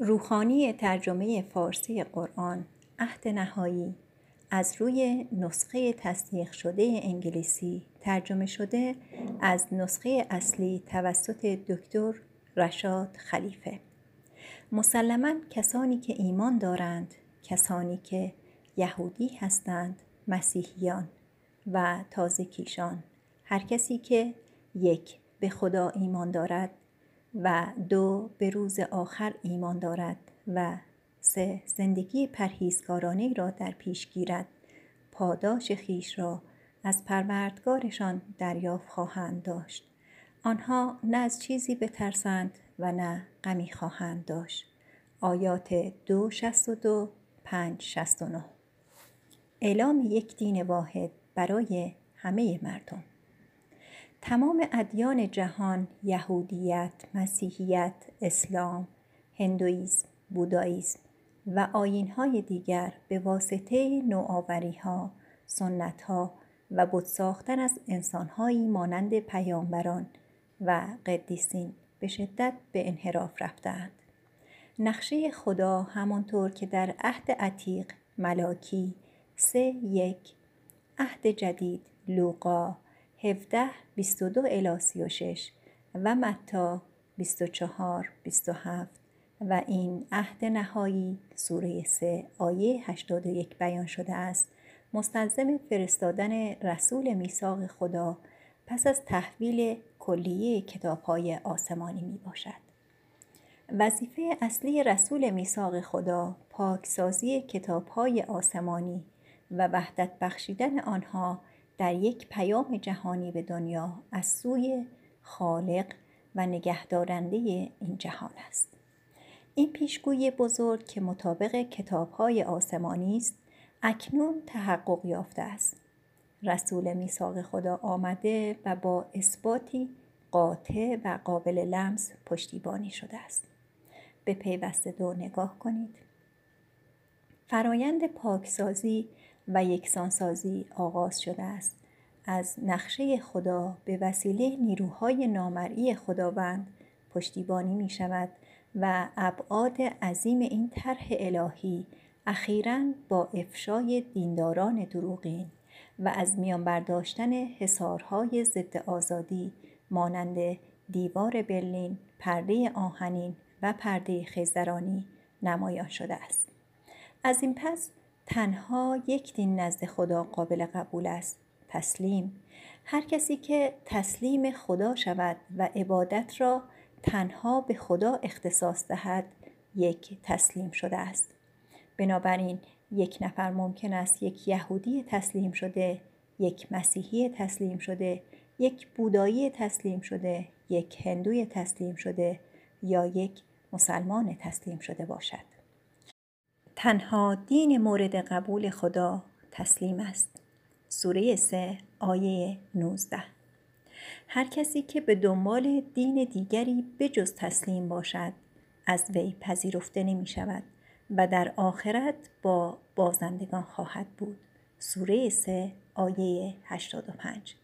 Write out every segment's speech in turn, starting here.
روحانی ترجمه فارسی قرآن عهد نهایی. از روی نسخه تصدیق شده انگلیسی ترجمه شده از نسخه اصلی توسط دکتر رشاد خلیفه. مسلما کسانی که ایمان دارند کسانی که یهودی هستند مسیحیان و تازه کیشان هر کسی که یک به خدا ایمان دارد و دو به روز آخر ایمان دارد و سه زندگی پرهیزکارانه را در پیش گیرد. پاداش خیش را از پروردگارشان دریافت خواهند داشت. آنها نه از چیزی بترسند و نه غمی خواهند داشت. آیات دو شست و دو پنج شست و نه. اعلام یک دین واحد برای همه مردم. تمام ادیان جهان یهودیت، مسیحیت، اسلام، هندویسم، بوداییسم و آیینهای دیگر به واسطه نوآوریها، سنتها و بت ساختن از انسانهایی مانند پیامبران و قدیسین به شدت به انحراف رفتهاند. نقشه خدا همانطور که در عهد عتیق ملاکی سه یک عهد جدید لوقا 17 22 الی 36 و متا 24 27 و این عهد نهایی سوره 3 آیه 81 بیان شده است مستلزم فرستادن رسول میثاق خدا پس از تحویل کلیه کتابهای آسمانی می باشد. وظیفه اصلی رسول میثاق خدا پاکسازی کتابهای آسمانی و وحدت بخشیدن آنها در یک پیام جهانی به دنیا از سوی خالق و نگهدارنده این جهان است. این پیشگویی بزرگ که مطابق کتابهای آسمانی است اکنون تحقق یافته است. رسول میثاق خدا آمده و با اثباتی قاطع و قابل لمس پشتیبانی شده است. به پیوسته دو نگاه کنید. فرایند پاکسازی و یکسانسازی آغاز شده است از نقشه خدا به وسیله نیروهای نامرئی خداوند پشتیبانی می شود و ابعاد عظیم این طرح الهی اخیرا با افشای دینداران دروغین و از میان برداشتن حصارهای ضد آزادی مانند دیوار برلین، پرده آهنین و پرده خیزرانی نمایان شده است. از این پس تنها یک دین نزد خدا قابل قبول است تسلیم. هر کسی که تسلیم خدا شود و عبادت را تنها به خدا اختصاص دهد یک تسلیم شده است. بنابراین یک نفر ممکن است یک یهودی تسلیم شده یک مسیحی تسلیم شده یک بودایی تسلیم شده یک هندوی تسلیم شده یا یک مسلمان تسلیم شده باشد. تنها دین مورد قبول خدا تسلیم است. سوره 3 آیه 19 هر کسی که به دنبال دین دیگری بجز تسلیم باشد از وی پذیرفته نمی شود و در آخرت با بازندگان خواهد بود. سوره 3 آیه 85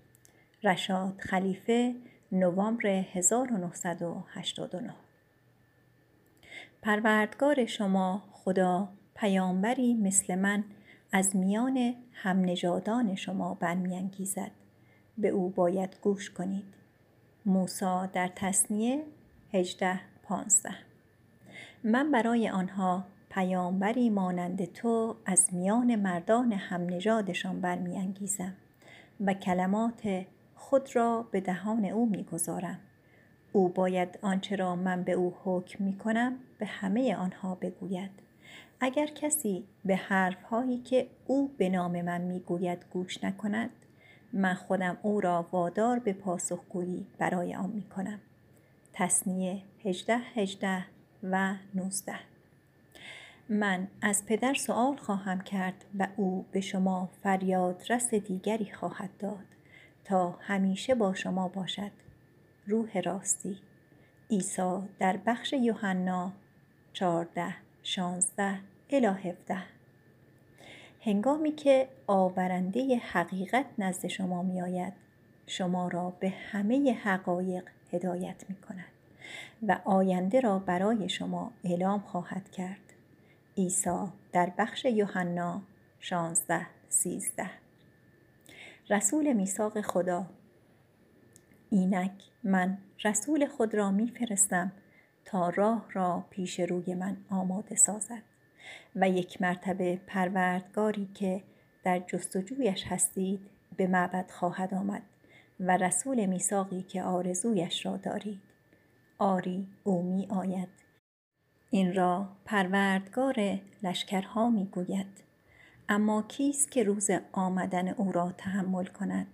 رشاد خلیفه نوامبر 1989 پروردگار شما خدا پیامبری مثل من از میان همنژادان شما برمیانگیزد. به او باید گوش کنید. موسا در تصنیه هجده پانزده. من برای آنها پیامبری مانند تو از میان مردان همنژادشان برمیانگیزم و کلمات خود را به دهان او می‌گذارم. او باید آنچه را من به او حکم می کنم به همه آنها بگوید. اگر کسی به حرفهایی که او به نام من می‌گوید گوش نکند من خودم او را وادار به پاسخگویی برای آن می کنم. تصنیه هجده هجده و نوزده. من از پدر سوال خواهم کرد و او به شما فریاد رس دیگری خواهد داد تا همیشه با شما باشد. روح راستی. عیسی در بخش یوحنا چهارده. شانزده الی هفده. هنگامی که آورنده حقیقت نزد شما می آید شما را به همه حقایق هدایت می کند و آینده را برای شما اعلام خواهد کرد. عیسی در بخش یوحنا 16 13 رسول میثاق خدا اینک من رسول خود را میفرستم راه را پیش روی من آماده سازد و یک مرتبه پروردگاری که در جستجویش هستید به معبد خواهد آمد و رسول میثاقی که آرزویش را دارید. آری او می آید این را پروردگار لشکرها می گوید اما کیست که روز آمدن او را تحمل کند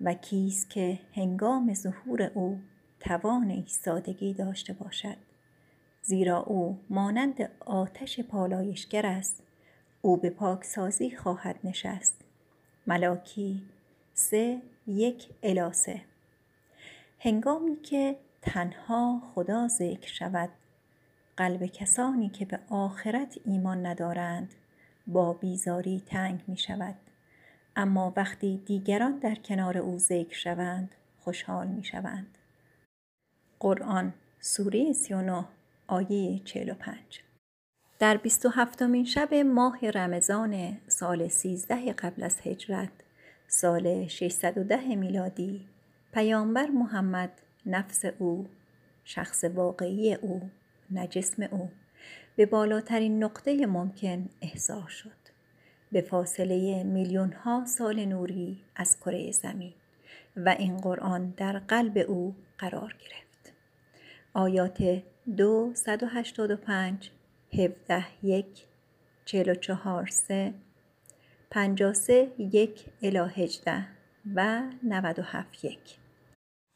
و کیست که هنگام ظهور او توان ایستادگی داشته باشد؟ زیرا او مانند آتش پالایشگر است. او به پاکسازی خواهد نشست. ملاکی سه یک الاسه هنگامی که تنها خدا ذکر شود قلب کسانی که به آخرت ایمان ندارند با بیزاری تنگ می شود. اما وقتی دیگران در کنار او ذکر شوند خوشحال می شوند. قرآن سوره 39 آیه 45 در 27 مین شب ماه رمضان سال 13 قبل از هجرت سال 610 میلادی پیامبر محمد نفس او شخص واقعی او نه جسم او به بالاترین نقطه ممکن احضار شد. به فاصله میلیون ها سال نوری از کره زمین و این قرآن در قلب او قرار گرفت. آیات دو صد و هشتاد و پنج. هفده یک چهل و چهار سه. پنجاه سه یک الی هجده. و نود و هفت یک.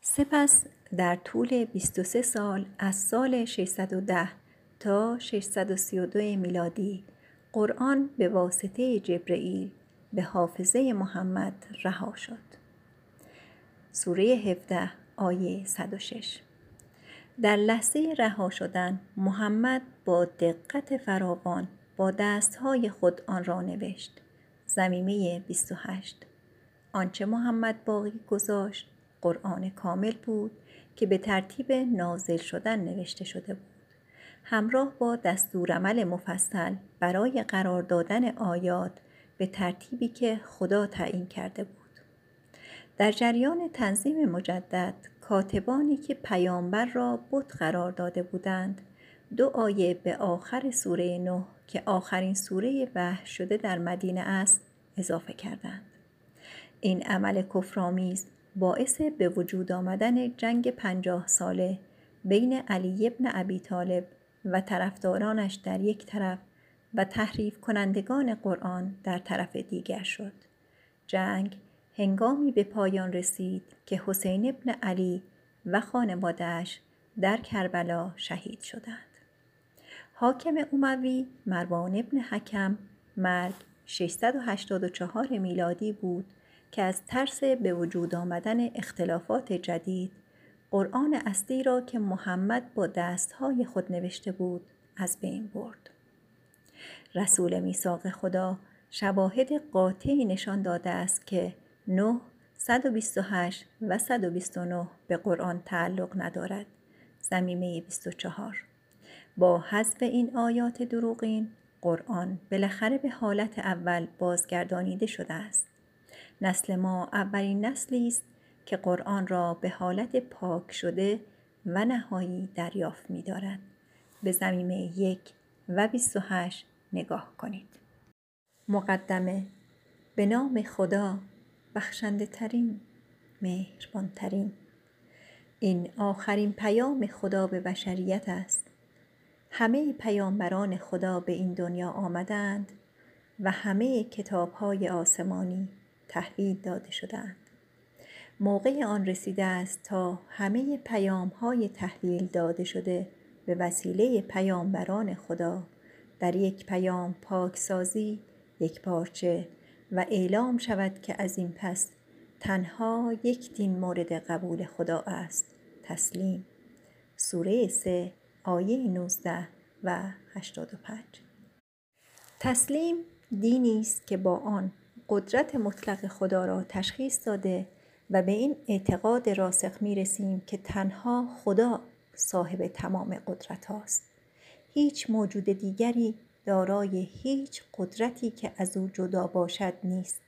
سپس در طول 23 سال از سال 610 تا 632 میلادی قرآن به واسطه جبرئیل به حافظه محمد رها شد. سوره 17 آیه 106 در لحظه رها شدن محمد با دقت فراوان با دستهای خود آن را نوشت. زمیمه 28 آنچه محمد باقی گذاشت قرآن کامل بود که به ترتیب نازل شدن نوشته شده بود. همراه با دستورالعمل مفصل برای قرار دادن آیات به ترتیبی که خدا تعیین کرده بود. در جریان تنظیم مجدد کاتبانی که پیامبر را بت قرار داده بودند دو آیه به آخر سوره نه که آخرین سوره وحی شده در مدینه است اضافه کردند. این عمل کفرآمیز باعث به وجود آمدن جنگ پنجاه ساله بین علی ابن ابی طالب و طرفدارانش در یک طرف و تحریف کنندگان قرآن در طرف دیگر شد. جنگ هنگامی به پایان رسید که حسین ابن علی و خانوادهش در کربلا شهید شدند. حاکم اوموی مروان ابن حکم مرگ 684 میلادی بود که از ترس به وجود آمدن اختلافات جدید قرآن اصلی را که محمد با دستهای خود نوشته بود از بین برد. رسول میثاق خدا شواهد قاطعی نشان داده است که 9 128 و 129 به قرآن تعلق ندارد. زمیمه 24 با حذف این آیات دروغین قرآن بالاخره به حالت اول بازگردانیده شده است. نسل ما اولین نسلی است که قرآن را به حالت پاک شده و نهایی دریافت می دارد. به زمینه یک و 28 نگاه کنید. مقدمه به نام خدا بخشنده ترین مهربان ترین این آخرین پیام خدا به بشریت است. همه پیامبران خدا به این دنیا آمدند و همه کتاب های آسمانی تحویل داده شدند. موقع آن رسیده است تا همه پیام های تحویل داده شده به وسیله پیامبران خدا در یک پیام پاکسازی یک پارچه و اعلام شود که از این پس تنها یک دین مورد قبول خدا است. تسلیم. سوره 3 آیه 19 و 85 تسلیم دینی است که با آن قدرت مطلق خدا را تشخیص داده و به این اعتقاد راسخ می رسیم که تنها خدا صاحب تمام قدرت هاست. هیچ موجود دیگری دارای هیچ قدرتی که از او جدا باشد نیست.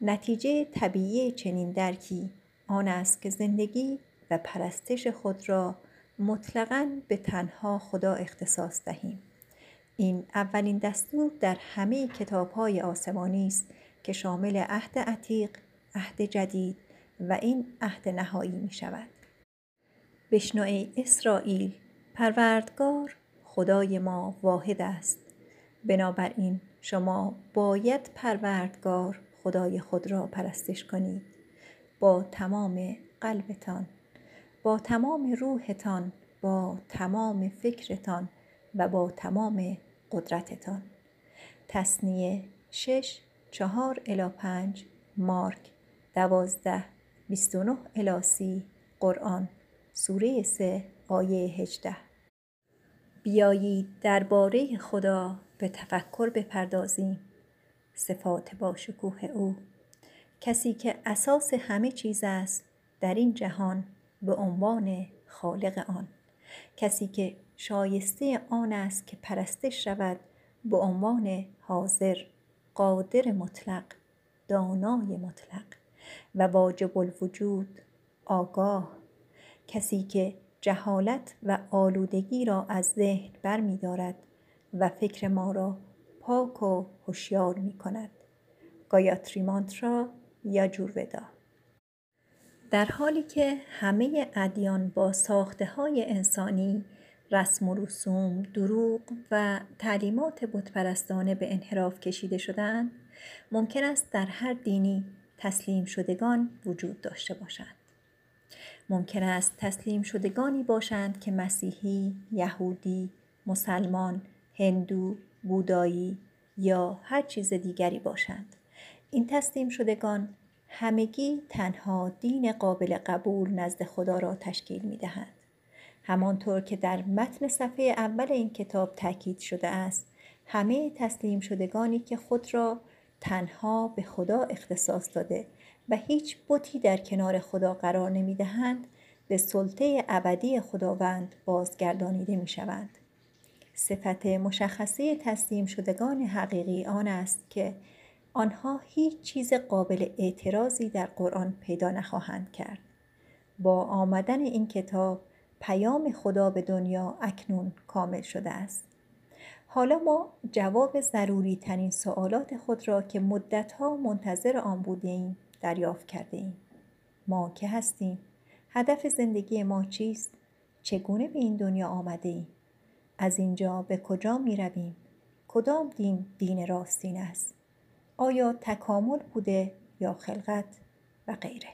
نتیجه طبیعی چنین درکی آن است که زندگی و پرستش خود را مطلقا به تنها خدا اختصاص دهیم. این اولین دستور در همه کتاب های آسمانی است که شامل عهد عتیق، عهد جدید و این عهد نهایی می شود. بشنو ای اسرائیل پروردگار خدای ما واحد است. بنابراین شما باید پروردگار خدای خود را پرستش کنید. با تمام قلبتان با تمام روحتان با تمام فکرتان و با تمام قدرتتان. تصنیه شش چهار الا پنج مارک دوازده بیست و نه الا سی قرآن سوره سه آیه هجده. بیایید درباره خدا به تفکر بپردازیم. صفات با شکوه او. کسی که اساس همه چیز است در این جهان به عنوان خالق آن. کسی که شایسته آن است که پرستش شود به عنوان حاضر قادر مطلق دانای مطلق و واجب الوجود آگاه. کسی که جهالت و آلودگی را از ذهن بر می دارد و فکر ما را پاک و هوشیار می کند. گایاتری مانترا یا جورودا در حالی که همه ادیان با ساخته های انسانی رسم و رسوم، دروغ و تعلیمات بتپرستانه به انحراف کشیده شدند، ممکن است در هر دینی تسلیم شدگان وجود داشته باشند. ممکن است تسلیم شدگانی باشند که مسیحی، یهودی، مسلمان، هندو، بودایی یا هر چیز دیگری باشند. این تسلیم شدگان همگی تنها دین قابل قبول نزد خدا را تشکیل می دهند. همانطور که در متن صفحه اول این کتاب تاکید شده است همه تسلیم شدگانی که خود را تنها به خدا اختصاص داده و هیچ بتی در کنار خدا قرار نمی دهند به سلطه ابدی خداوند بازگردانیده می شوند. صفت مشخصه تسلیم شدگان حقیقی آن است که آنها هیچ چیز قابل اعتراضی در قرآن پیدا نخواهند کرد. با آمدن این کتاب پیام خدا به دنیا اکنون کامل شده است. حالا ما جواب ضروری ترین سوالات خود را که مدتها منتظر آن بودیم دریافت کرده ایم. ما که هستیم؟ هدف زندگی ما چیست؟ چگونه به این دنیا آمده ایم؟ از اینجا به کجا می رویم؟ کدام دین دین راستین است؟ آیا تکامل بوده یا خلقت و غیره؟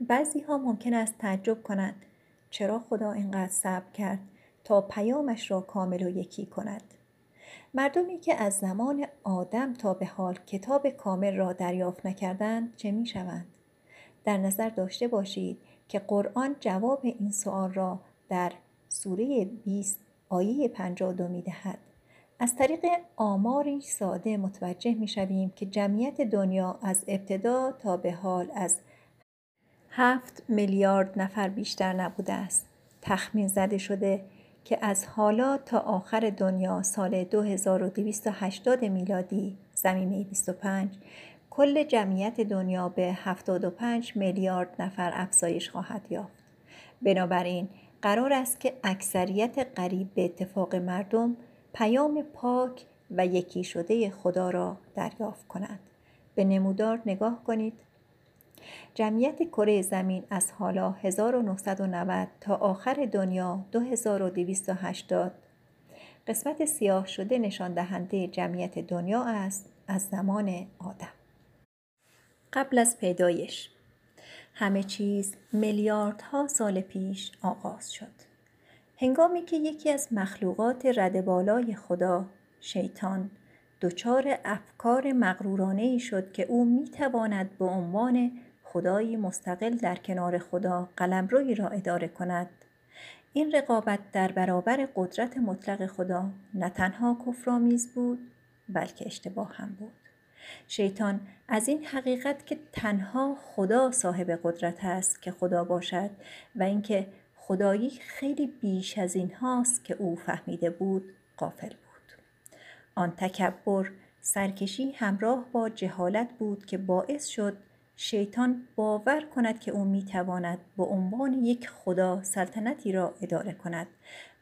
بعضی ها ممکن است تعجب کنند چرا خدا اینقدر صبر کرد تا پیامش را کامل و یکی کند مردمی که از زمان آدم تا به حال کتاب کامل را دریافت نکردند چه می شوند؟ در نظر داشته باشید که قرآن جواب این سوال را در سوره 20 آیه 52 می دهد. از طریق آماری ساده متوجه می شویم که جمعیت دنیا از ابتدا تا به حال از هفت میلیارد نفر بیشتر نبوده است. تخمین زده شده که از حالا تا آخر دنیا سال 2280 میلادی زمینه 25 کل جمعیت دنیا به 75 میلیارد نفر افزایش خواهد یافت. بنابراین قرار است که اکثریت قریب به اتفاق مردم پیام پاک و یکی شده خدا را دریافت کنند. به نمودار نگاه کنید. جمعیت کره زمین از حالا 1990 تا آخر دنیا 2280 قسمت سیاه شده نشان دهنده جمعیت دنیا است از زمان آدم. قبل از پیدایش همه چیز میلیاردها سال پیش آغاز شد. هنگامی که یکی از مخلوقات رد بالای خدا شیطان دچار افکار مغرورانه ای شد که او می تواند به عنوان خدایی مستقل در کنار خدا قلمروی را اداره کند. این رقابت در برابر قدرت مطلق خدا نه تنها کفرآمیز بود بلکه اشتباه هم بود. شیطان از این حقیقت که تنها خدا صاحب قدرت است که خدا باشد و اینکه خدایی خیلی بیش از این هاست که او فهمیده بود قافل بود. آن تکبر سرکشی همراه با جهالت بود که باعث شد شیطان باور کند که او می‌تواند به عنوان یک خدا سلطنتی را اداره کند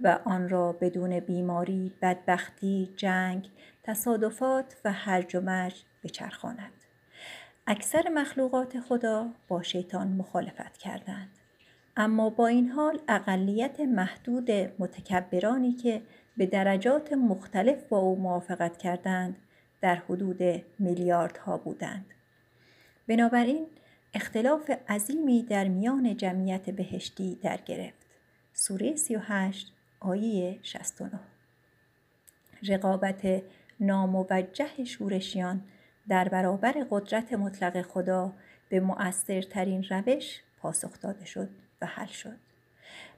و آن را بدون بیماری، بدبختی، جنگ، تصادفات و هرج و مرج بچرخاند. اکثر مخلوقات خدا با شیطان مخالفت کردند. اما با این حال اقلیت محدود متکبرانی که به درجات مختلف با او موافقت کردند در حدود میلیاردها بودند. بنابراین اختلاف عظیمی در میان جمعیت بهشتی در گرفت. سوره 38 آیه 69 رقابت ناموجه شورشیان در برابر قدرت مطلق خدا به مؤثرترین روش پاسخ داده شد و حل شد.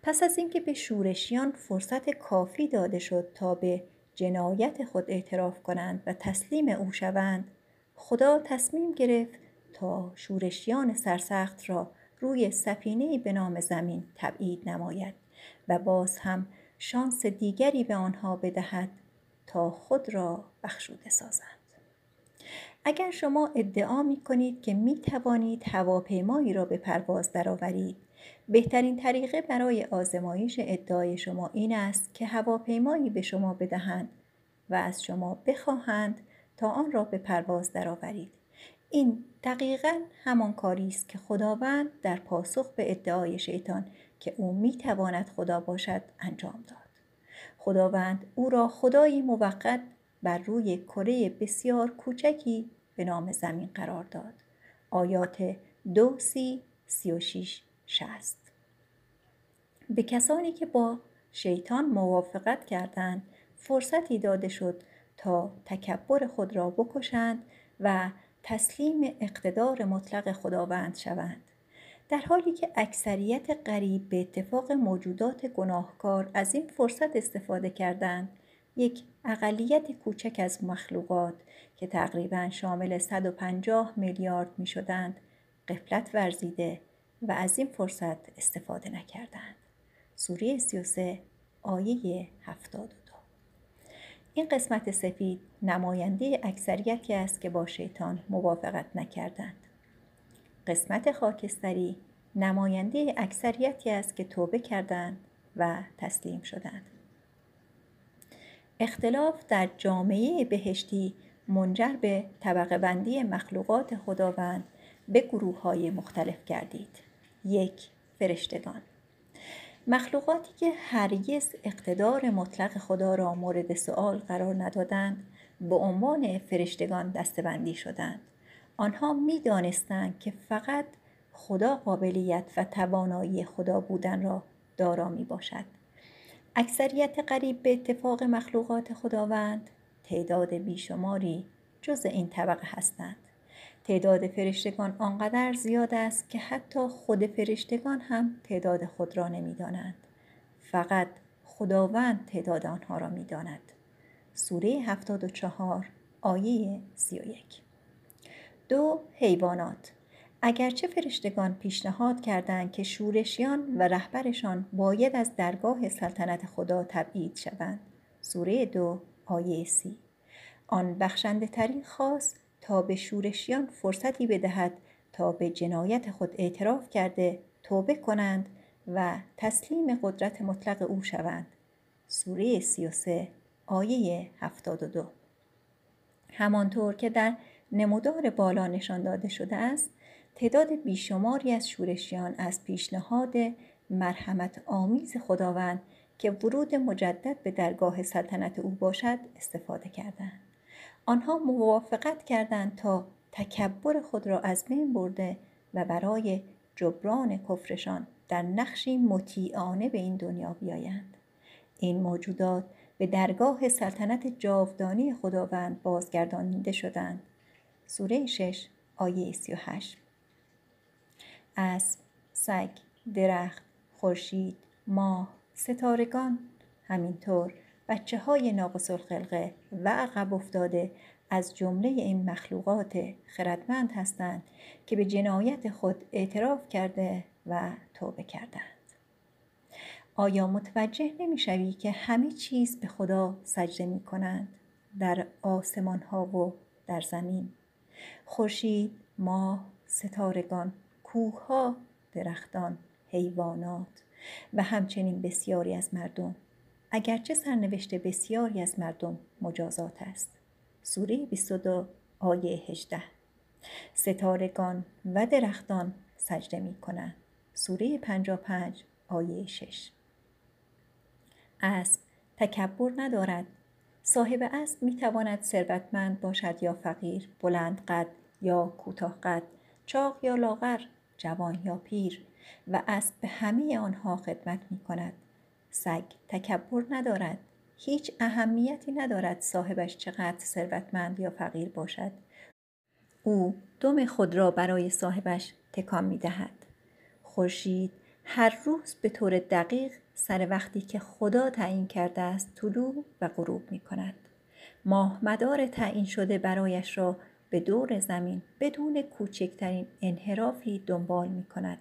پس از اینکه به شورشیان فرصت کافی داده شد تا به جنایت خود اعتراف کنند و تسلیم او شوند خدا تصمیم گرفت تا شورشیان سرسخت را روی سفینه به نام زمین تبعید نماید و باز هم شانس دیگری به آنها بدهد تا خود را بخشوده سازند. اگر شما ادعا می کنید که می توانید هواپیمایی را به پرواز درآورید بهترین طریقه برای آزمایش ادعای شما این است که هواپیمایی به شما بدهند و از شما بخواهند تا آن را به پرواز درآورید این دقیقا همان کاری است که خداوند در پاسخ به ادعای شیطان که او می‌تواند خدا باشد انجام داد. خداوند او را خدایی موقت بر روی کره بسیار کوچکی به نام زمین قرار داد. آیات دو سی سی و شیش شست به کسانی که با شیطان موافقت کردند فرصتی داده شد تا تکبر خود را بکشند و تسلیم اقتدار مطلق خداوند شوند در حالی که اکثریت قریب به اتفاق موجودات گناهکار از این فرصت استفاده کردند یک اقلیت کوچک از مخلوقات که تقریبا شامل 150 میلیارد می شدند قفلت ورزیده و از این فرصت استفاده نکردند. سوره 33 آیه 72 این قسمت سفید نماینده اکثریتی است که با شیطان موافقت نکردند. قسمت خاکستری نماینده اکثریتی است که توبه کردند و تسلیم شدند. اختلاف در جامعه بهشتی منجر به طبقه بندی مخلوقات خداوند به گروه های مختلف گردید. یک فرشتگان مخلوقاتی که هرگز اقتدار مطلق خدا را مورد سؤال قرار ندادند به عنوان فرشتگان دستبندی شدند. آنها می دانستند که فقط خدا قابلیت و توانایی خدا بودن را دارا می باشد اکثریت قریب به اتفاق مخلوقات خداوند تعداد بیشماری جز این طبقه هستند. تعداد فرشتگان آنقدر زیاد است که حتی خود فرشتگان هم تعداد خود را نمی‌دانند. فقط خداوند تعداد آنها را می‌داند. سوره 74 آیه 31 دو حیوانات. اگرچه فرشتگان پیشنهاد کردند که شورشیان و رهبرشان باید از درگاه سلطنت خدا تبعید شوند. سوره دو آیه سی. آن بخشنده ترین خواست تا به شورشیان فرصتی بدهد تا به جنایت خود اعتراف کرده توبه کنند و تسلیم قدرت مطلق او شوند. سوره 33 آیه 72 همانطور که در نمودار بالا نشان داده شده است تعداد بیشماری از شورشیان از پیشنهاد مرحمت آمیز خداوند که ورود مجدد به درگاه سلطنت او باشد استفاده کردند. آنها موافقت کردند تا تکبر خود را از بین برده و برای جبران کفرشان در نقشی مطیعانه به این دنیا بیایند این موجودات به درگاه سلطنت جاودانی خداوند بازگردانیده شدند سوره 6 آیه 38 اسب سگ درخت خورشید ماه ستارگان همینطور بچه های ناقص الخلقه و عقب افتاده از جمله این مخلوقات خردمند هستند که به جنایت خود اعتراف کرده و توبه کردند. آیا متوجه نمی‌شوی که همه چیز به خدا سجده می کنند در آسمان ها و در زمین. خورشید ماه ستارگان کوه درختان حیوانات و همچنین بسیاری از مردم. اگرچه سرنوشت بسیاری از مردم مجازات است. سوره 22 آیه 18 ستارگان و درختان سجده می کنند سوره 55 آیه 6 اسب تکبر ندارد. صاحب اسب می تواند ثروتمند باشد یا فقیر بلند قد یا کوتاه قد چاق یا لاغر جوان یا پیر و اسب به همه آنها خدمت می کند سگ تکبر ندارد. هیچ اهمیتی ندارد صاحبش چقدر ثروتمند یا فقیر باشد. او دم خود را برای صاحبش تکان می دهد خورشید هر روز به طور دقیق سر وقتی که خدا تعیین کرده است طلوع و غروب می کند. ماه مدار تعیین شده برایش را به دور زمین بدون کوچکترین انحرافی دنبال می کند.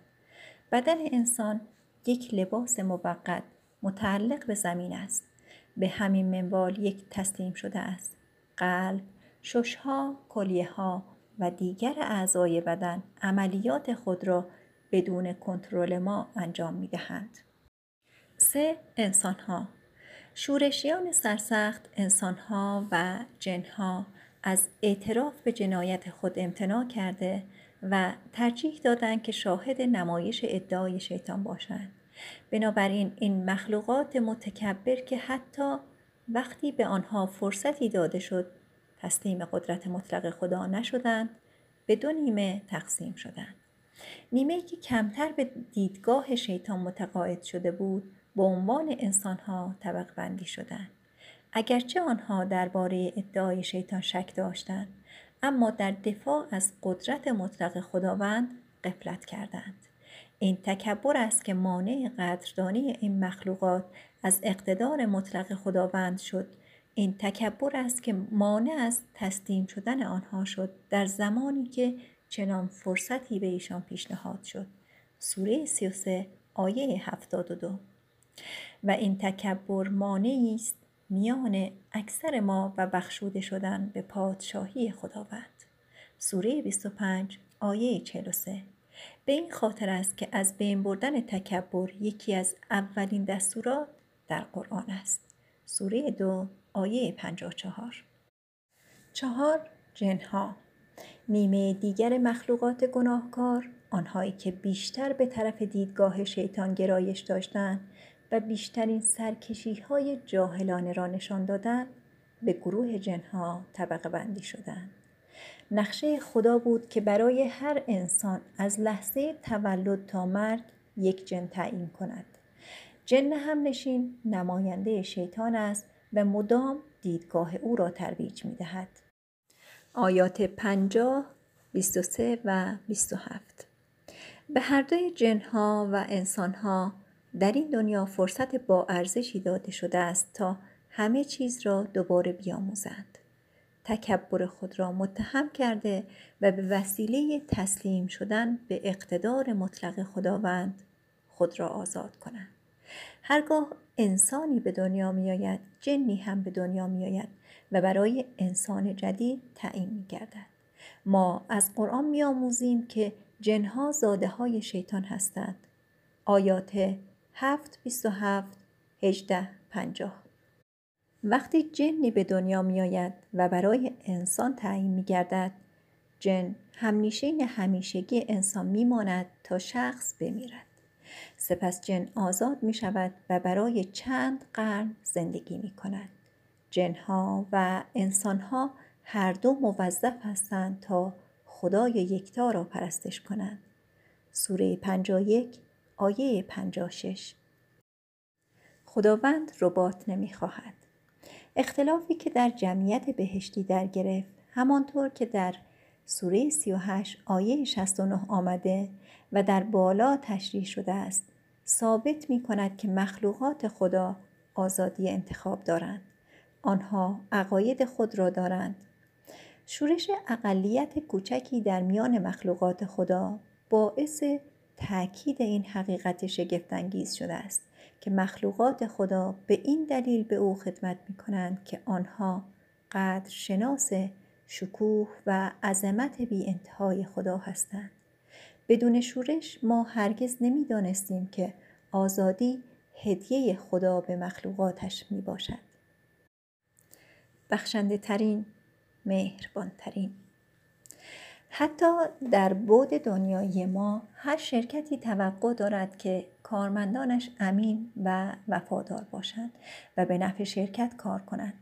بدن انسان یک لباس موقت متعلق به زمین است. به همین منوال یک تسلیم شده است. قلب، ششها، کلیه ها و دیگر اعضای بدن عملیات خود را بدون کنترل ما انجام می دهند. سه انسانها. شورشیان سرسخت انسانها و جنها از اعتراف به جنایت خود امتناع کرده و ترجیح دادند که شاهد نمایش ادعای شیطان باشند. بنابراین این مخلوقات متکبر که حتی وقتی به آنها فرصتی داده شد تسلیم قدرت مطلق خدا نشدند به دو نیمه تقسیم شدند. نیمه که کمتر به دیدگاه شیطان متقاعد شده بود به عنوان انسانها طبق بندی شدند. اگرچه آنها درباره ادعای شیطان شک داشتند اما در دفاع از قدرت مطلق خداوند قفلت کردند. این تکبر است که مانع قدردانی این مخلوقات از اقتدار مطلق خداوند شد. این تکبر است که مانع از تسلیم شدن آنها شد در زمانی که چنان فرصتی به ایشان پیشنهاد شد. سوره 33 آیه 72 و این تکبر مانعی است میان اکثر ما و بخشوده شدن به پادشاهی خداوند. سوره 25 آیه 43 به این خاطر است که از بین بردن تکبر یکی از اولین دستورات در قرآن است. سوره دو آیه 54 چهار جنها. نیمه دیگر مخلوقات گناهکار آنهایی که بیشتر به طرف دیدگاه شیطان گرایش داشتند و بیشترین سرکشی های جاهلانه را نشان دادند به گروه جنها طبقه بندی شدند. نقشه خدا بود که برای هر انسان از لحظه تولد تا مرگ یک جن تعیین کند. جن هم نشین نماینده شیطان است و مدام دیدگاه او را ترویج می دهد. آیات 50 23 و 27 به هر دوی جنها و انسانها در این دنیا فرصت با ارزشی داده شده است تا همه چیز را دوباره بیاموزند. تکبر خود را متهم کرده و به وسیله تسلیم شدن به اقتدار مطلق خداوند خود را آزاد کنند. هرگاه انسانی به دنیا می آید جنی هم به دنیا می آید و برای انسان جدید تعیین می گردد. ما از قرآن می آموزیم که جنها زاده های شیطان هستند. آیات 7 27 18 50 وقتی جنی به دنیا می آید و برای انسان تعیین می گردد جن همیشه همیشگی انسان می ماند تا شخص بمیرد سپس جن آزاد می شود و برای چند قرن زندگی می کند جنها و انسانها هر دو موظف هستند تا خدای یکتا را پرستش کنند. سوره 51 آیه 56 خداوند ربات نمی‌خواهد. اختلافی که در جمعیت بهشتی در گرفت همانطور که در سوره 38 آیه 69 آمده و در بالا تشریح شده است ثابت می کند که مخلوقات خدا آزادی انتخاب دارند. آنها عقاید خود را دارند شورش اقلیت کوچکی در میان مخلوقات خدا باعث تاکید این حقیقت شگفتانگیز شده است که مخلوقات خدا به این دلیل به او خدمت می کنند که آنها قدر شناس شکوه و عظمت بی انتهای خدا هستند. بدون شورش ما هرگز نمی دانستیم که آزادی هدیه خدا به مخلوقاتش می باشد. بخشنده ترین، مهربان ترین. حتی در بود دنیای ما هر شرکتی توقع دارد که کارمندانش امین و وفادار باشند و به نفع شرکت کار کنند.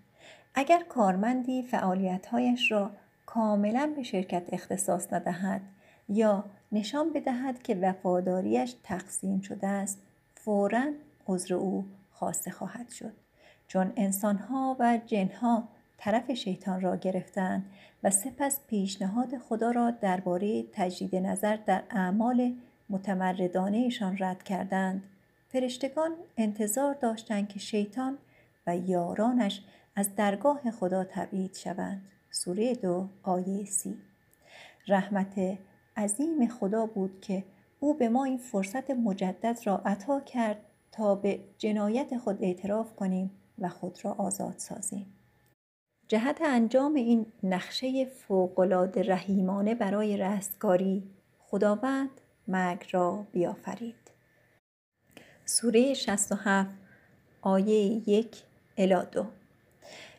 اگر کارمندی فعالیتهایش را کاملا به شرکت اختصاص ندهد یا نشان بدهد که وفاداریش تقسیم شده است فورا عذر او خواسته خواهد شد چون انسانها و جنها طرف شیطان را گرفتند و سپس پیشنهاد خدا را درباره تجدید نظر در اعمال متمردانهشان رد کردند. فرشتگان انتظار داشتند که شیطان و یارانش از درگاه خدا تبعید شوند. سوره دو آیه سی. رحمت عظیم خدا بود که او به ما این فرصت مجدد را عطا کرد تا به جنایت خود اعتراف کنیم و خود را آزاد سازیم. جهت انجام این نقشه فوقالعاده رحیمانه برای رستگاری خداوند مرگ را بیافرید. سوره 67 آیه یک الی دو.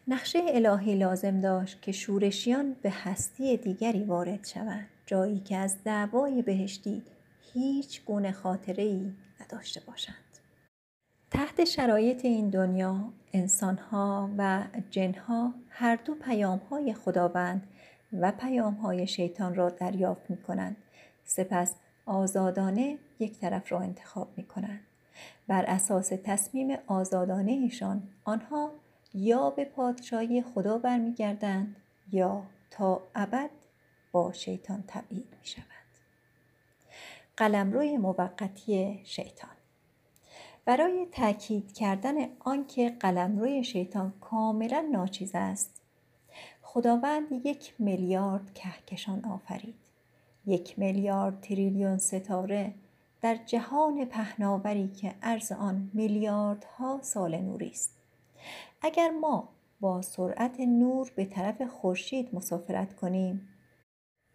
نقشه الهی لازم داشت که شورشیان به هستی دیگری وارد شوند جایی که از دعوای بهشتی هیچ گونه خاطره ای نداشته باشند. تحت شرایط این دنیا انسانها و جنها هر دو پیامهای خداوند و پیامهای شیطان را دریافت می کنند. سپس آزادانه یک طرف را انتخاب می کنند. بر اساس تصمیم آزادانهشان آنها یا به پادشاهی خدا برمیگردند یا تا ابد با شیطان تبعید می شوند. قلمروی موقتی شیطان برای تاکید کردن آنکه قلمروی شیطان کاملا ناچیز است. خداوند یک میلیارد کهکشان آفرید. یک میلیارد تریلیون ستاره در جهان پهناوری که عرض آن میلیاردها سال نوری است. اگر ما با سرعت نور به طرف خورشید مسافرت کنیم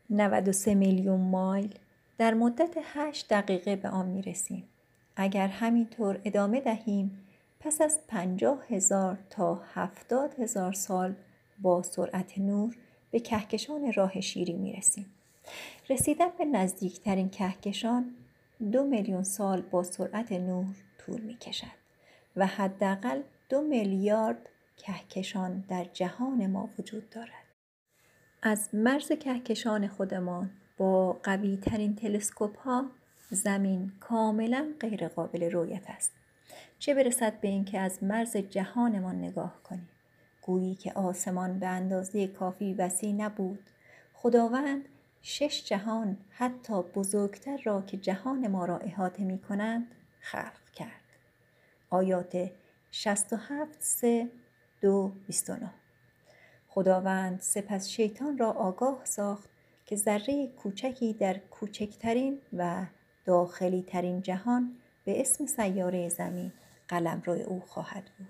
93 میلیون مایل در مدت 8 دقیقه به آن می رسیم. اگر همینطور ادامه دهیم پس از پنجاه هزار تا هفتاد هزار سال با سرعت نور به کهکشان راه شیری می رسیم. رسیدن به نزدیکترین کهکشان دو میلیون سال با سرعت نور طول می کشد و حداقل دو میلیارد کهکشان در جهان ما وجود دارد. از مرز کهکشان خودمان با قوی ترین تلسکوپ ها زمین کاملا غیر قابل رویت است. چه برسد به اینکه از مرز جهانمان نگاه کنیم. گویی که آسمان به اندازه کافی وسیع نبود. خداوند شش جهان حتی بزرگتر را که جهان ما را احاطه می کنند خلق کرد. آیات 67 3 دو 29 خداوند سپس شیطان را آگاه ساخت که ذره کوچکی در کوچکترین و داخلی ترین جهان به اسم سیاره زمین قلم روی او خواهد بود.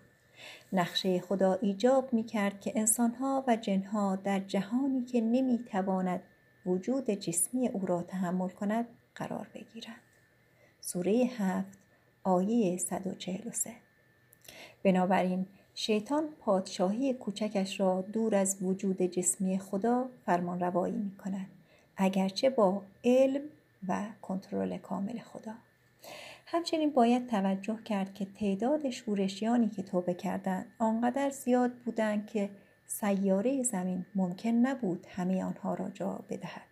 نقشه خدا ایجاب می کرد که انسانها و جنها در جهانی که نمی تواند وجود جسمی او را تحمل کند قرار بگیرند. سوره هفت آیه 143 بنابراین شیطان پادشاهی کوچکش را دور از وجود جسمی خدا فرمان روایی می کند. اگرچه با علم و کنترل کامل خدا. همچنین باید توجه کرد که تعداد شورشیانی که توبه کردند آنقدر زیاد بودند که سیاره زمین ممکن نبود همه آنها را جا بدهد.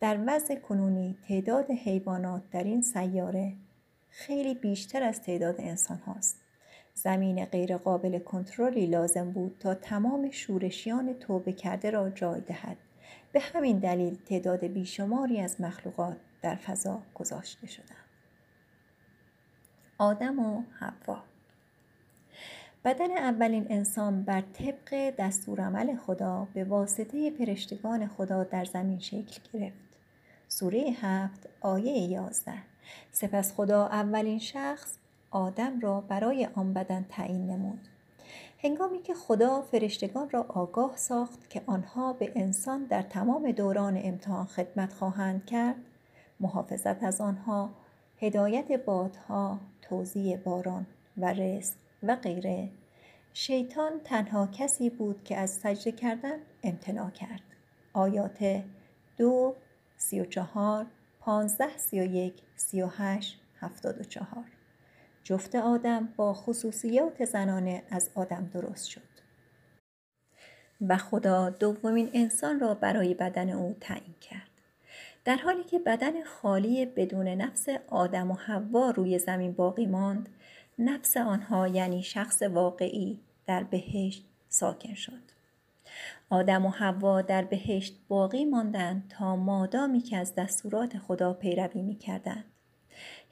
در وضع کنونی تعداد حیوانات در این سیاره خیلی بیشتر از تعداد انسان هاست. زمین غیرقابل کنترلی لازم بود تا تمام شورشیان توبه کرده را جای دهد. به همین دلیل تعداد بیشماری از مخلوقات در فضا گذاشته شدند. آدم و حوا بدن اولین انسان بر طبق دستورالعمل خدا به واسطه پرشتگان خدا در زمین شکل گرفت. سوره هفت آیه یازده سپس خدا اولین شخص آدم را برای آن بدن تعیین نمود هنگامی که خدا فرشتگان را آگاه ساخت که آنها به انسان در تمام دوران امتحان خدمت خواهند کرد محافظت از آنها هدایت بادها توزیع باران و رزق و غیره شیطان تنها کسی بود که از سجده کردن امتناع کرد. آیات دو سی و چهار پانزده سی و یک سی و هشت هفتاد و چهار. جفت آدم با خصوصیات زنانه از آدم درست شد. و خدا دومین انسان را برای بدن او تعیین کرد. در حالی که بدن خالی بدون نفس آدم و حوا روی زمین باقی ماند نفس آنها یعنی شخص واقعی در بهشت ساکن شد. آدم و حوا در بهشت باقی ماندند تا مادامی که از دستورات خدا پیروی می کردند.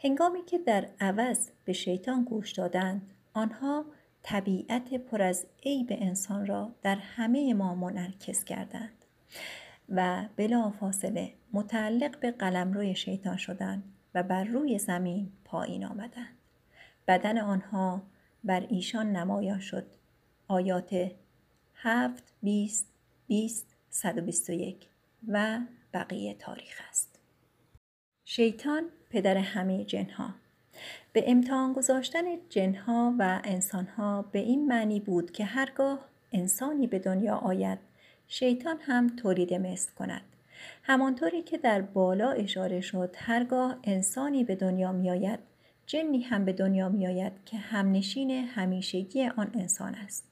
هنگامی که در عوض به شیطان گوش دادند آنها طبیعت پر از عیب انسان را در همه ما منعکس کردند و بلا فاصله متعلق به قلمروی شیطان شدند و بر روی زمین پایین آمدند. بدن آنها بر ایشان نمایان شد. آیات 7 20 20 121 و بقیه تاریخ است. شیطان پدر همه جنها. به امتحان گذاشتن جنها و انسانها به این معنی بود که هرگاه انسانی به دنیا آید شیطان هم تولید مثل کند. همانطوری که در بالا اشاره شد هرگاه انسانی به دنیا میآید جنی هم به دنیا میآید که همنشین همیشگی آن انسان است.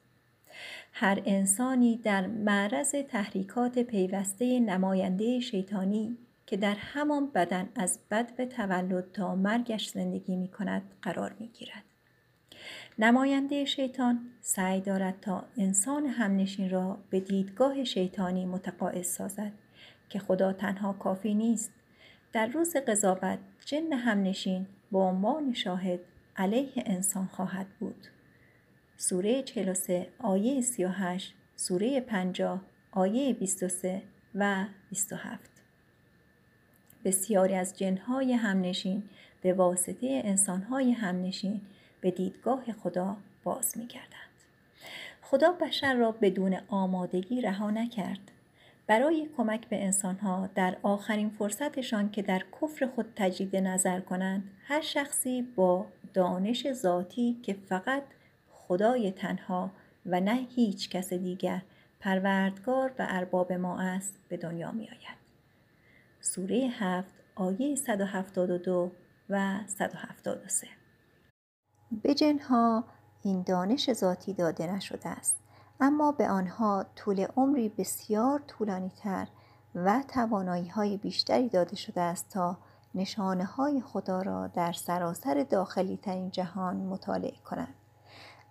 هر انسانی در معرض تحریکات پیوسته نماینده شیطانی که در همان بدن از بد به تولد تا مرگش زندگی می کند قرار می گیرد. نماینده شیطان سعی دارد تا انسان همنشین را به دیدگاه شیطانی متقاعد سازد که خدا تنها کافی نیست. در روز قضاوت جن همنشین به عنوان شاهد علیه انسان خواهد بود. سوره 43 آیه 38 سوره 50 آیه 23 و 27 بسیاری از جنهای همنشین به واسطه انسانهای همنشین به دیدگاه خدا باز می خدا بشر را بدون آمادگی رها نکرد. برای کمک به انسانها در آخرین فرصتشان که در کفر خود تجدید نظر کنند هر شخصی با دانش ذاتی که فقط خدای تنها و نه هیچ کس دیگر پروردگار و ارباب ما است به دنیا می آید. سوره هفت آیه 172 و 173 به جنها این دانش ذاتی داده نشده است اما به آنها طول عمری بسیار طولانی تر و توانایی های بیشتری داده شده است تا نشانه های خدا را در سراسر داخلی ترین جهان مطالعه کنند.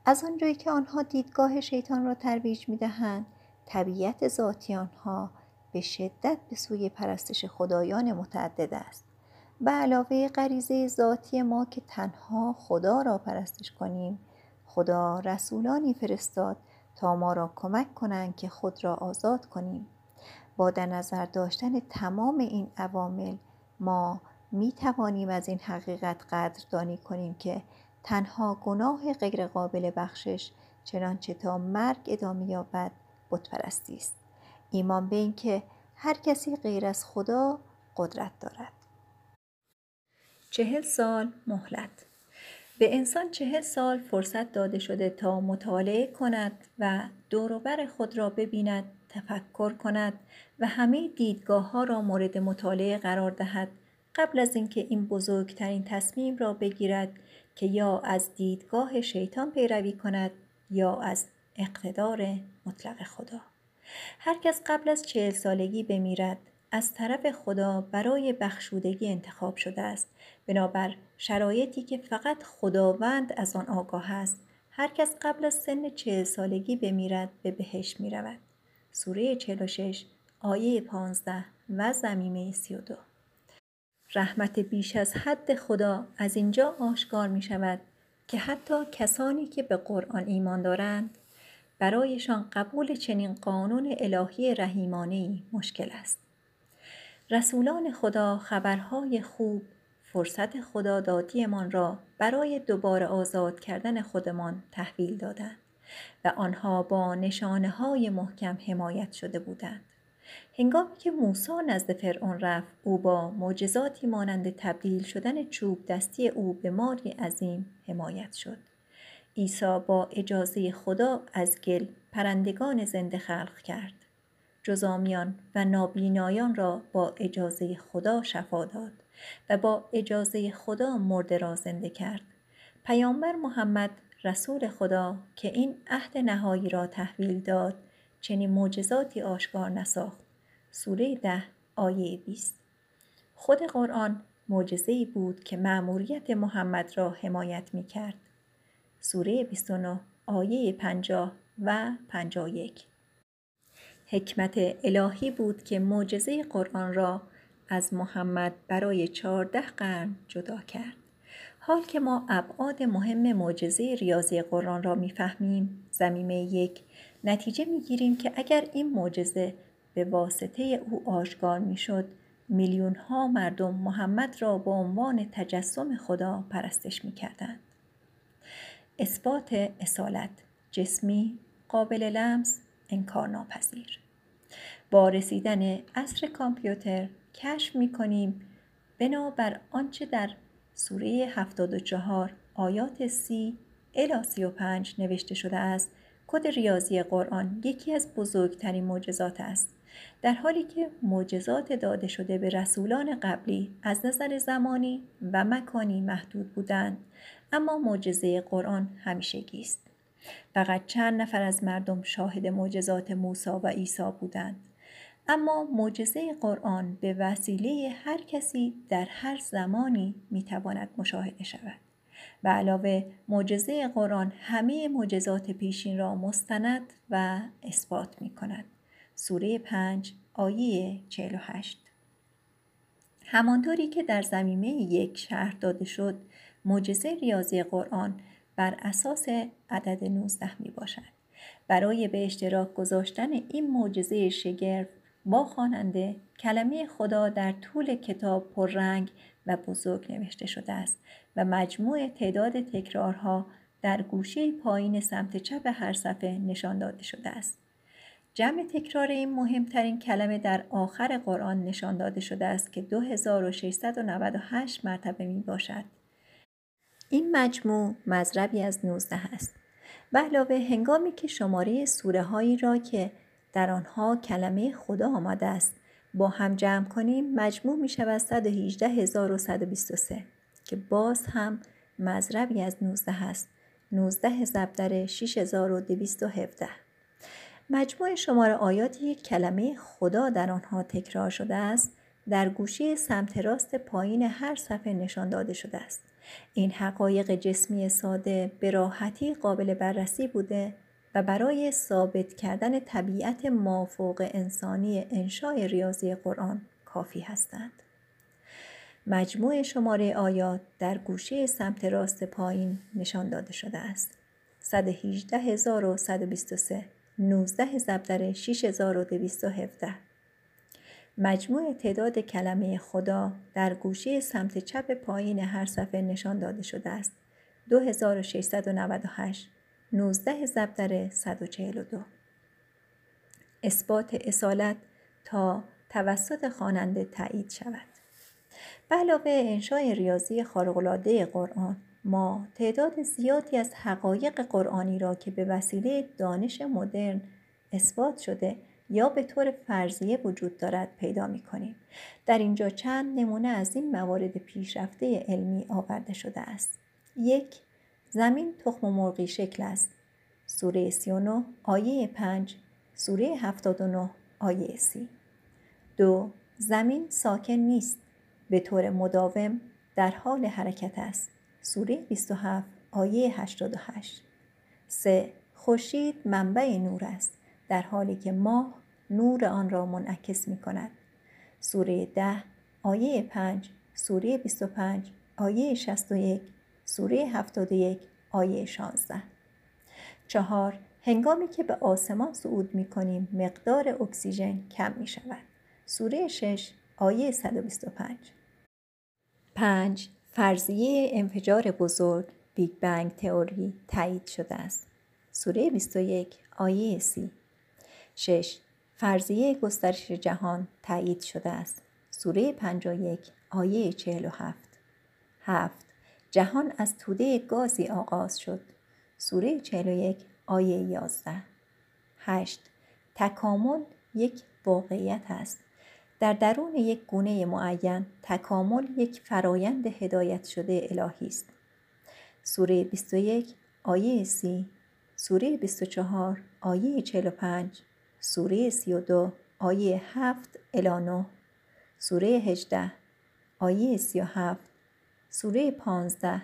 از آنجایی که آنها دیدگاه شیطان را ترویج می دهند، طبیعت ذاتی آنها به شدت به سوی پرستش خدایان متعدد است. به علاوه غریزه ذاتی ما که تنها خدا را پرستش کنیم خدا رسولانی فرستاد تا ما را کمک کنند که خود را آزاد کنیم با در نظر داشتن تمام این عوامل ما می توانیم از این حقیقت قدردانی کنیم که تنها گناه غیرقابل بخشش چنانچه تا مرگ ادامه یابد بتپرستی است ایمان به اینکه هر کسی غیر از خدا قدرت دارد. چهل سال مهلت. به انسان چهل سال فرصت داده شده تا مطالعه کند و دوروبر خود را ببیند تفکر کند و همه دیدگاه ها را مورد مطالعه قرار دهد. قبل از اینکه این بزرگترین تصمیم را بگیرد که یا از دیدگاه شیطان پیروی کند یا از اقتدار مطلق خدا. هر کس قبل از چهل سالگی بمیرد. از طرف خدا برای بخشودگی انتخاب شده است. بنابر شرایطی که فقط خداوند از آن آگاه است. هر کس قبل از سن چهل سالگی بمیرد به بهش می رود. سوره 46 آیه 15 و زمیمه 32 رحمت بیش از حد خدا از اینجا آشکار می شود که حتی کسانی که به قرآن ایمان دارند برایشان قبول چنین قانون الهی رحیمانه مشکل است. رسولان خدا خبرهای خوب فرصت خدا دادیمان را برای دوباره آزاد کردن خودمان تحویل دادند و آنها با نشانه های محکم حمایت شده بودند. هنگامی که موسی نزد فرعون رفت او با معجزاتی مانند تبدیل شدن چوب دستی او به ماری عظیم حمایت شد عیسی با اجازه خدا از گل پرندگان زنده خلق کرد. جزامیان و نابینایان را با اجازه خدا شفا داد و با اجازه خدا مرده را زنده کرد. پیامبر محمد رسول خدا که این عهد نهایی را تحویل داد چنین معجزاتی آشکار نساخت. سوره ده آیه 20 خود قرآن معجزه‌ای بود که مأموریت محمد را حمایت می کرد. سوره 29 آیه 50 و 51 حکمت الهی بود که معجزه قرآن را از محمد برای چهارده قرن جدا کرد. حال که ما ابعاد مهم معجزه ریاضی قرآن را می‌فهمیم زمینه یک نتیجه می‌گیریم که اگر این معجزه به واسطه او آشکار می‌شد میلیون ها مردم محمد را به عنوان تجسم خدا پرستش می‌کردند اثبات اصالت جسمی قابل لمس انکار ناپذیر با رسیدن عصر کامپیوتر کشف می‌کنیم بنابر آنچه در سوره 74 آیات سی الی 35 نوشته شده است. کد ریاضی قرآن یکی از بزرگترین معجزات است. در حالی که معجزات داده شده به رسولان قبلی از نظر زمانی و مکانی محدود بودند اما معجزه قرآن همیشگی است. فقط چند نفر از مردم شاهد معجزات موسی و عیسی بودند. اما معجزه قرآن به وسیله هر کسی در هر زمانی می‌تواند مشاهده شود. و علاوه معجزه قرآن همه معجزات پیشین را مستند و اثبات می کند. سوره 5 آیه 48 همانطوری که در زمینه یک شهر داده شد معجزه ریاضی قرآن بر اساس عدد 19 می باشد. برای به اشتراک گذاشتن این معجزه شگرف با خواننده کلمه خدا در طول کتاب پررنگ و بزرگ نوشته شده است و مجموع تعداد تکرارها در گوشه پایین سمت چپ هر صفحه نشان داده شده است. جمع تکرار این مهمترین کلمه در آخر قرآن نشان داده شده است که 2698 مرتبه می باشد. این مجموع مذربی از 19 است. به علاوه هنگامی که شماره سوره هایی را که در آنها کلمه خدا آمده است با هم جمع کنیم مجموع می شود 118123 که باز هم مذربی از 19 است 19 ضرب در 6217 مجموع شماره آیات یک کلمه خدا در آنها تکرار شده است در گوشه سمت راست پایین هر صفحه نشان داده شده است این حقایق جسمی ساده به راحتی قابل بررسی بوده و برای ثابت کردن طبیعت مافوق انسانی انشای ریاضی قرآن کافی هستند. مجموع شماره آیات در گوشه سمت راست پایین نشان داده شده است. 118123 19 ضرب در 6217 مجموع تعداد کلمه خدا در گوشه سمت چپ پایین هر صفحه نشان داده شده است. 2698 19 ضرب در 142 اثبات اصالت تا توسط خواننده تایید شود به علاوه انشای ریاضی خارق‌العاده قرآن ما تعداد زیادی از حقایق قرآنی را که به وسیله دانش مدرن اثبات شده یا به طور فرضیه وجود دارد پیدا می کنیم. در اینجا چند نمونه از این موارد پیشرفته علمی آورده شده است. یک زمین تخم مرغی شکل است. سوره 39 آیه 5 سوره 79 آیه 30 دو زمین ساکن نیست به طور مداوم در حال حرکت است سوره 27 آیه 88 3 خورشید منبع نور است در حالی که ماه نور آن را منعکس می کند سوره 10 آیه 5 سوره 25 آیه 61 سوره 71 آیه 16 چهار هنگامی که به آسمان صعود می کنیم مقدار اکسیژن کم می شود. سوره 6 آیه 125 پنج فرضیه انفجار بزرگ بیگ بنگ تئوری تایید شده است. سوره 21 آیه سی 6. فرضیه گسترش جهان تایید شده است. سوره 51 آیه 47 7. جهان از توده گازی آغاز شد. سوره 41 آیه 11 8. تکامل یک واقعیت است. در درون یک گونه معین تکامل یک فرایند هدایت شده الهی است. سوره 21 آیه 30 سوره 24 آیه 45 سوره 32 آیه 7 الی 9 سوره 18 آیه 37 سوره 15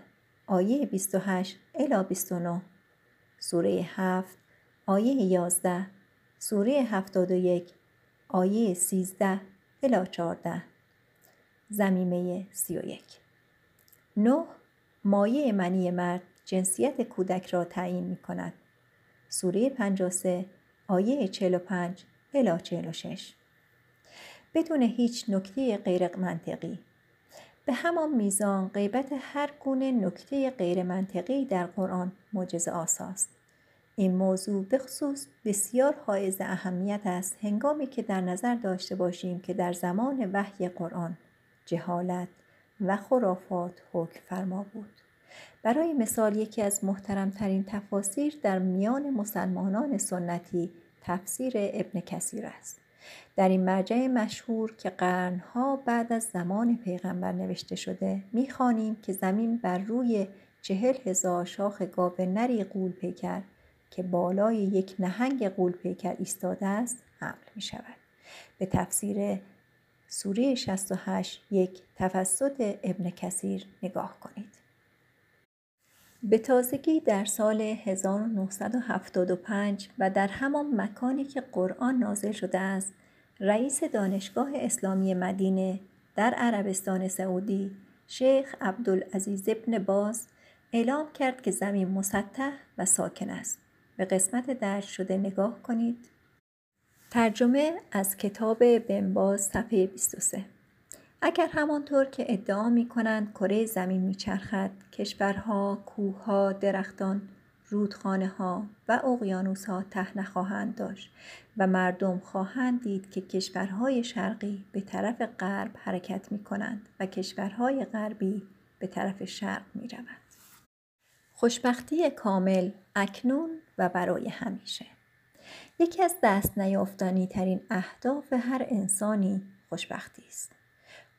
آیه 28 الی 29 سوره 7 آیه 11 سوره 71 آیه 13 الی 14 زمیمه 31 9 مایه منی مرد جنسیت کودک را تعیین می کند. سوره 53 آیه 45 الی 46 بدون هیچ نکته غیر منطقی به همان میزان غیبت هر گونه نکته غیر منطقی در قرآن معجزه آساست. این موضوع به خصوص بسیار حائز اهمیت است هنگامی که در نظر داشته باشیم که در زمان وحی قرآن جهالت و خرافات حکم فرما بود. برای مثال یکی از محترمترین تفاسیر در میان مسلمانان سنتی تفسیر ابن کثیر است. در این مرجع مشهور که قرنها بعد از زمان پیغمبر نوشته شده می‌خوانیم که زمین بر روی چهل هزار شاخ گاو نری قول پیکر که بالای یک نهنگ قول پیکر ایستاده است حمل می شود. به تفسیر سوره 68 یک تفسد ابن کثیر نگاه کنید. به تازگی در سال 1975 و در همان مکانی که قرآن نازل شده است رئیس دانشگاه اسلامی مدینه در عربستان سعودی شیخ عبدالعزیز ابن باز اعلام کرد که زمین مسطح و ساکن است. به قسمت درج شده نگاه کنید. ترجمه از کتاب بنباز صفحه 23 اگر همانطور که ادعا می کنند کره زمین میچرخد کشورها، کوهها، درختان، رودخانه ها و اقیانوس ها ته نخواهند داشت و مردم خواهند دید که کشورهای شرقی به طرف غرب حرکت می کنند و کشورهای غربی به طرف شرق می روند. خوشبختی کامل اکنون و برای همیشه یکی از دست نیافتنی ترین اهداف هر انسانی خوشبختی است.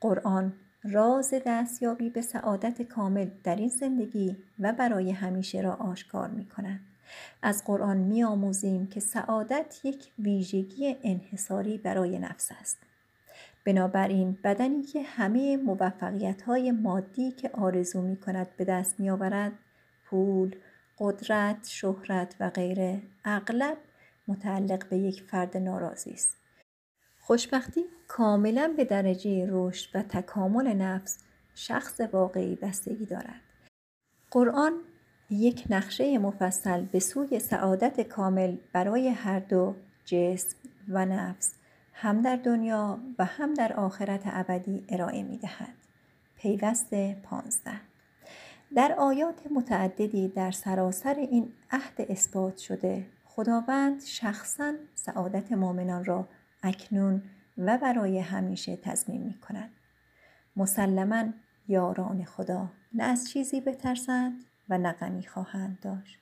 قرآن راز دستیابی به سعادت کامل در این زندگی و برای همیشه را آشکار می کند. از قرآن می آموزیم که سعادت یک ویژگی انحصاری برای نفس است. بنابراین بدنی که همه موفقیت های مادی که آرزو می کند به دست می آورد پول، قدرت، شهرت و غیره اغلب متعلق به یک فرد ناراضی است. خوشبختی کاملا به درجه رشد و تکامل نفس شخص واقعی بستگی دارد. قرآن یک نقشه مفصل به سوی سعادت کامل برای هر دو جسم و نفس هم در دنیا و هم در آخرت ابدی ارائه می دهد. پیوست پانزده در آیات متعددی در سراسر این عهد اثبات شده خداوند شخصا سعادت مؤمنان را اکنون و برای همیشه تضمین می کند. مسلما یاران خدا نه از چیزی بترسند و نه غمی خواهند داشت.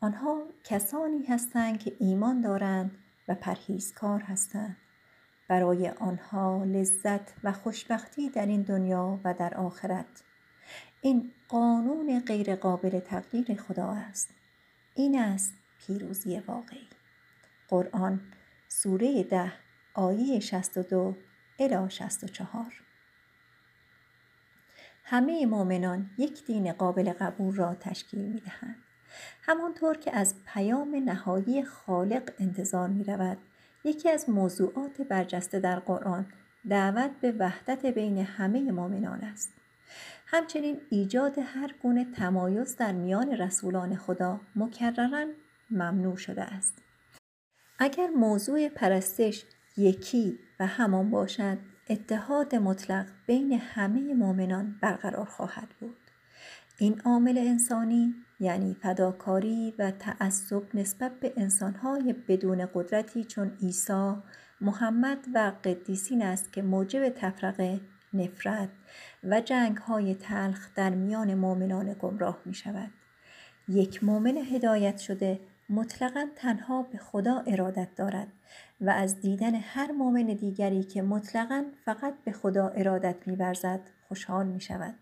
آنها کسانی هستند که ایمان دارند و پرهیزکار هستند. برای آنها لذت و خوشبختی در این دنیا و در آخرت. این قانون غیرقابل تغییر خدا است. این است پیروزی واقعی. قرآن سوره ده آیه 62 الی 64 همه مؤمنان یک دین قابل قبول را تشکیل می دهند. همانطور که از پیام نهایی خالق انتظار می رود یکی از موضوعات برجسته در قرآن دعوت به وحدت بین همه مؤمنان است. همچنین ایجاد هر گونه تمایز در میان رسولان خدا مکررا ممنوع شده است. اگر موضوع پرستش یکی و همان باشد اتحاد مطلق بین همه مؤمنان برقرار خواهد بود این عامل انسانی یعنی فداکاری و تعصب نسبت به انسانهای بدون قدرتی چون عیسی محمد و قدیسین است که موجب تفرقه نفرت و جنگ های تلخ در میان مؤمنان گمراه می شود. یک مؤمن هدایت شده مطلقا تنها به خدا ارادت دارد و از دیدن هر مؤمن دیگری که مطلقا فقط به خدا ارادت میورزد خوشحال می شود.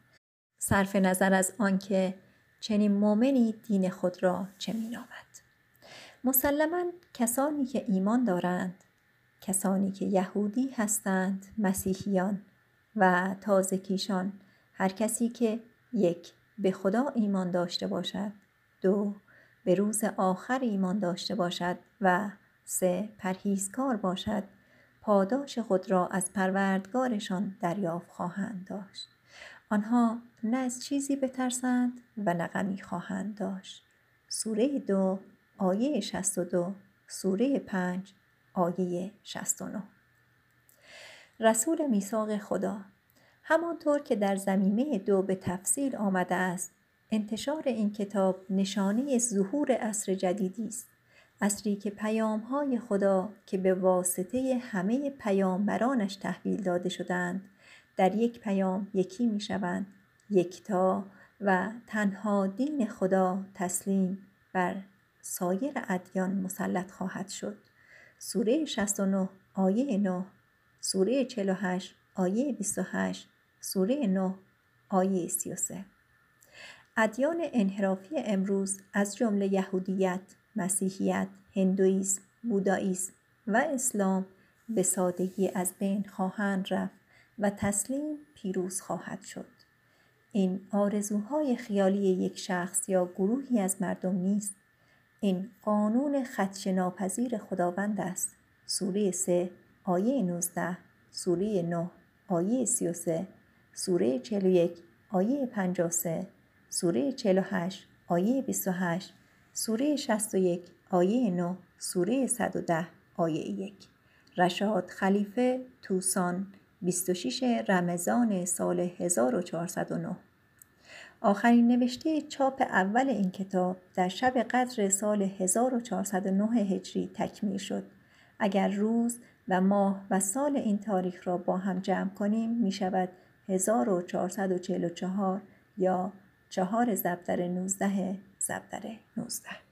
صرف نظر از آنکه چنین مؤمنی دین خود را چه مینامد مسلما کسانی که ایمان دارند کسانی که یهودی هستند مسیحیان و تازه کیشان هر کسی که یک به خدا ایمان داشته باشد دو به روز آخر ایمان داشته باشد و سه پرهیزکار باشد پاداش خود را از پروردگارشان دریافت خواهند داشت. آنها نه از چیزی بترسند و نه غمی خواهند داشت. سوره دو آیه 62 سوره پنج آیه 69 رسول میثاق خدا همانطور که در زمینه دو به تفصیل آمده است انتشار این کتاب نشانه ظهور عصر جدیدی است. عصری که پیامهای خدا که به واسطه همه پیامبرانش تحویل داده شدند در یک پیام یکی می شوند یکتا و تنها دین خدا تسلیم بر سایر ادیان مسلط خواهد شد. سوره 69 آیه 9 سوره 48 آیه 28 سوره 9 آیه 33 ادیان انحرافی امروز از جمله یهودیت، مسیحیت، هندویسم، بوداییسم و اسلام به سادگی از بین خواهند رفت و تسلیم پیروز خواهد شد. این آرزوهای خیالی یک شخص یا گروهی از مردم نیست. این قانون خدش ناپذیر خداوند است. سوره 3 آیه 19 سوره 9 آیه 33 سوره 41 آیه 53 سوره 48 آیه 28 سوره 61 آیه 9 سوره 110 آیه 1 رشاد خلیفه توسان 26 رمضان سال 1409 آخرین نوشته چاپ اول این کتاب در شب قدر سال 1409 هجری تکمیل شد. اگر روز و ماه و سال این تاریخ را با هم جمع کنیم می شود 1444 یا چهار زبدر 19 زبدر 19